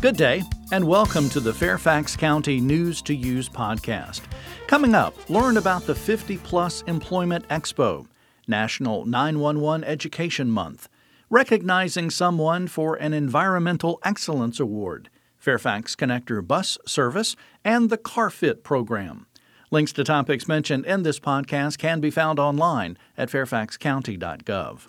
Good day, and welcome to the Fairfax County News to Use podcast. Coming up, learn about the 50 Plus Employment Expo, National 911 Education Month, recognizing someone for an Environmental Excellence Award, Fairfax Connector Bus Service, and the CarFit program. Links to topics mentioned in this podcast can be found online at fairfaxcounty.gov.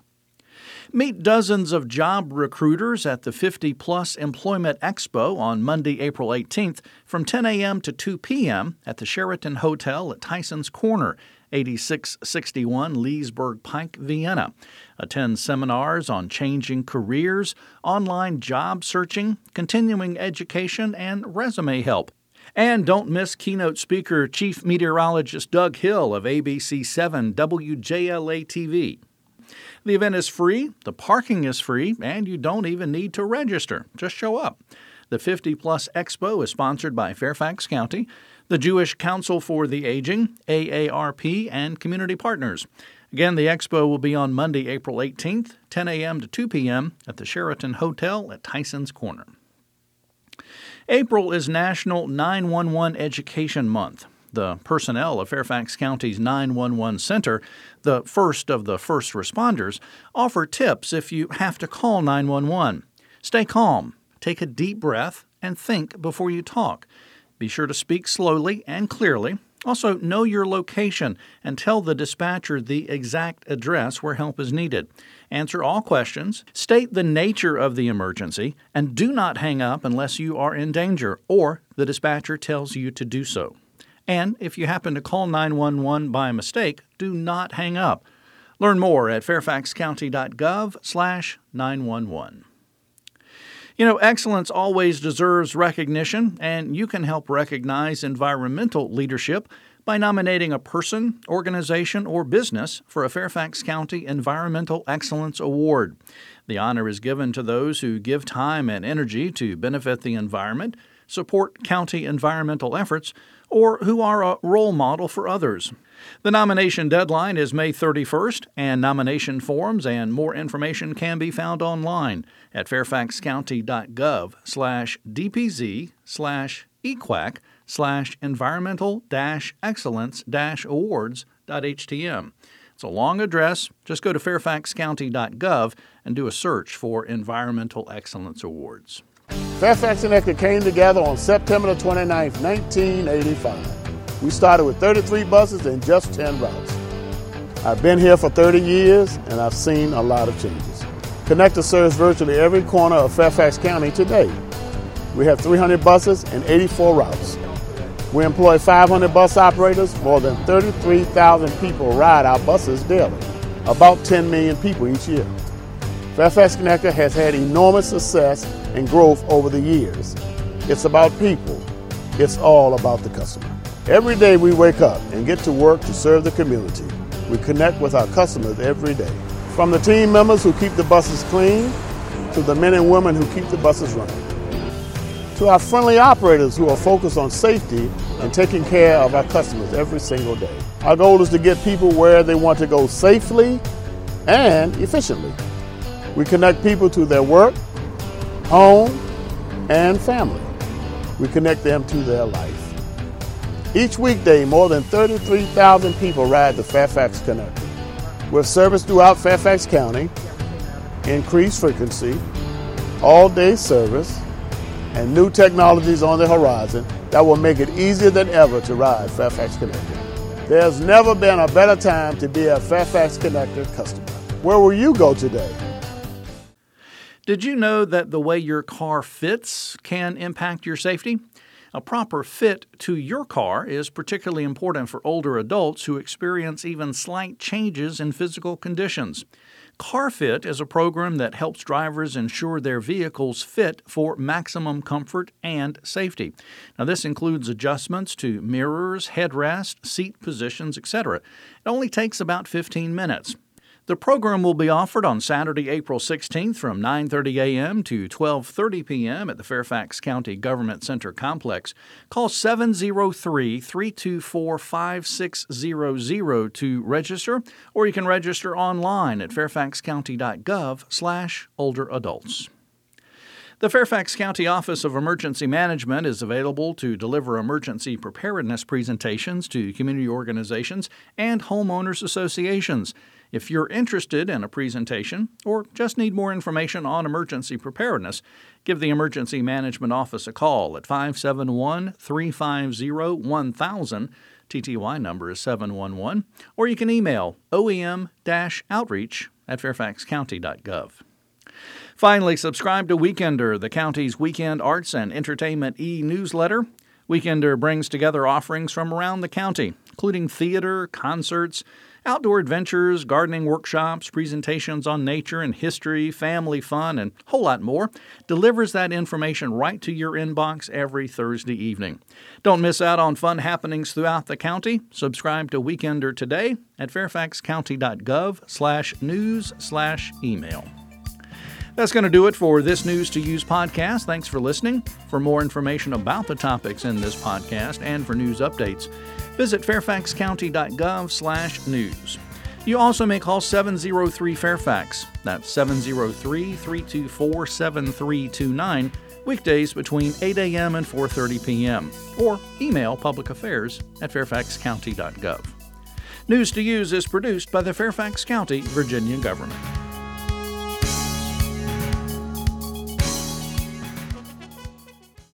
Meet dozens of job recruiters at the 50 Plus Employment Expo on Monday, April 18th from 10 a.m. to 2 p.m. at the Sheraton Hotel at Tyson's Corner, 8661 Leesburg Pike, Vienna. Attend seminars on changing careers, online job searching, continuing education, and resume help. And don't miss keynote speaker Chief Meteorologist Doug Hill of ABC 7 WJLA TV. The event is free, the parking is free, and you don't even need to register. Just show up. The 50 Plus Expo is sponsored by Fairfax County, the Jewish Council for the Aging, AARP, and community partners. Again, the expo will be on Monday, April 18th, 10 a.m. to 2 p.m. at the Sheraton Hotel at Tyson's Corner. April is National 911 Education Month the personnel of Fairfax County's 911 Center, the first of the first responders, offer tips if you have to call 911. Stay calm, take a deep breath, and think before you talk. Be sure to speak slowly and clearly. Also, know your location and tell the dispatcher the exact address where help is needed. Answer all questions, state the nature of the emergency, and do not hang up unless you are in danger or the dispatcher tells you to do so. And if you happen to call 911 by mistake, do not hang up. Learn more at fairfaxcounty.gov/911. You know, excellence always deserves recognition, and you can help recognize environmental leadership by nominating a person, organization, or business for a Fairfax County Environmental Excellence Award. The honor is given to those who give time and energy to benefit the environment, support county environmental efforts, or who are a role model for others. The nomination deadline is May 31st, and nomination forms and more information can be found online at fairfaxcounty.gov slash dpz slash equac slash environmental excellence awards.htm. It's a long address. Just go to fairfaxcounty.gov and do a search for Environmental Excellence Awards. Fairfax and Connector came together on September 29, 1985. We started with 33 buses and just 10 routes. I've been here for 30 years and I've seen a lot of changes. Connector serves virtually every corner of Fairfax County today. We have 300 buses and 84 routes. We employ 500 bus operators. More than 33,000 people ride our buses daily, about 10 million people each year. Fairfax Connector has had enormous success and growth over the years. It's about people. It's all about the customer. Every day we wake up and get to work to serve the community. We connect with our customers every day. From the team members who keep the buses clean to the men and women who keep the buses running. To our friendly operators who are focused on safety and taking care of our customers every single day. Our goal is to get people where they want to go safely and efficiently. We connect people to their work, home, and family. We connect them to their life. Each weekday, more than 33,000 people ride the Fairfax Connector. With service throughout Fairfax County, increased frequency, all day service, and new technologies on the horizon that will make it easier than ever to ride Fairfax Connector. There's never been a better time to be a Fairfax Connector customer. Where will you go today? Did you know that the way your car fits can impact your safety? A proper fit to your car is particularly important for older adults who experience even slight changes in physical conditions. CarFit is a program that helps drivers ensure their vehicles fit for maximum comfort and safety. Now, this includes adjustments to mirrors, headrest, seat positions, etc. It only takes about 15 minutes. The program will be offered on Saturday, April 16th from 9:30 a.m. to 12:30 p.m. at the Fairfax County Government Center complex. Call 703-324-5600 to register, or you can register online at fairfaxcounty.gov/olderadults. The Fairfax County Office of Emergency Management is available to deliver emergency preparedness presentations to community organizations and homeowners associations. If you're interested in a presentation or just need more information on emergency preparedness, give the Emergency Management Office a call at 571 350 1000. TTY number is 711, or you can email oem outreach at fairfaxcounty.gov. Finally, subscribe to Weekender, the county's weekend arts and entertainment e newsletter. Weekender brings together offerings from around the county, including theater, concerts, outdoor adventures, gardening workshops, presentations on nature and history, family fun, and a whole lot more. Delivers that information right to your inbox every Thursday evening. Don't miss out on fun happenings throughout the county. Subscribe to Weekender today at fairfaxcounty.gov slash news slash email. That's going to do it for this News to Use podcast. Thanks for listening. For more information about the topics in this podcast and for news updates, visit fairfaxcounty.gov/news. You also may call 703 Fairfax. That's 703 324 7329 weekdays between 8 a.m. and 4:30 p.m. or email public affairs at fairfaxcounty.gov. News to Use is produced by the Fairfax County, Virginia government.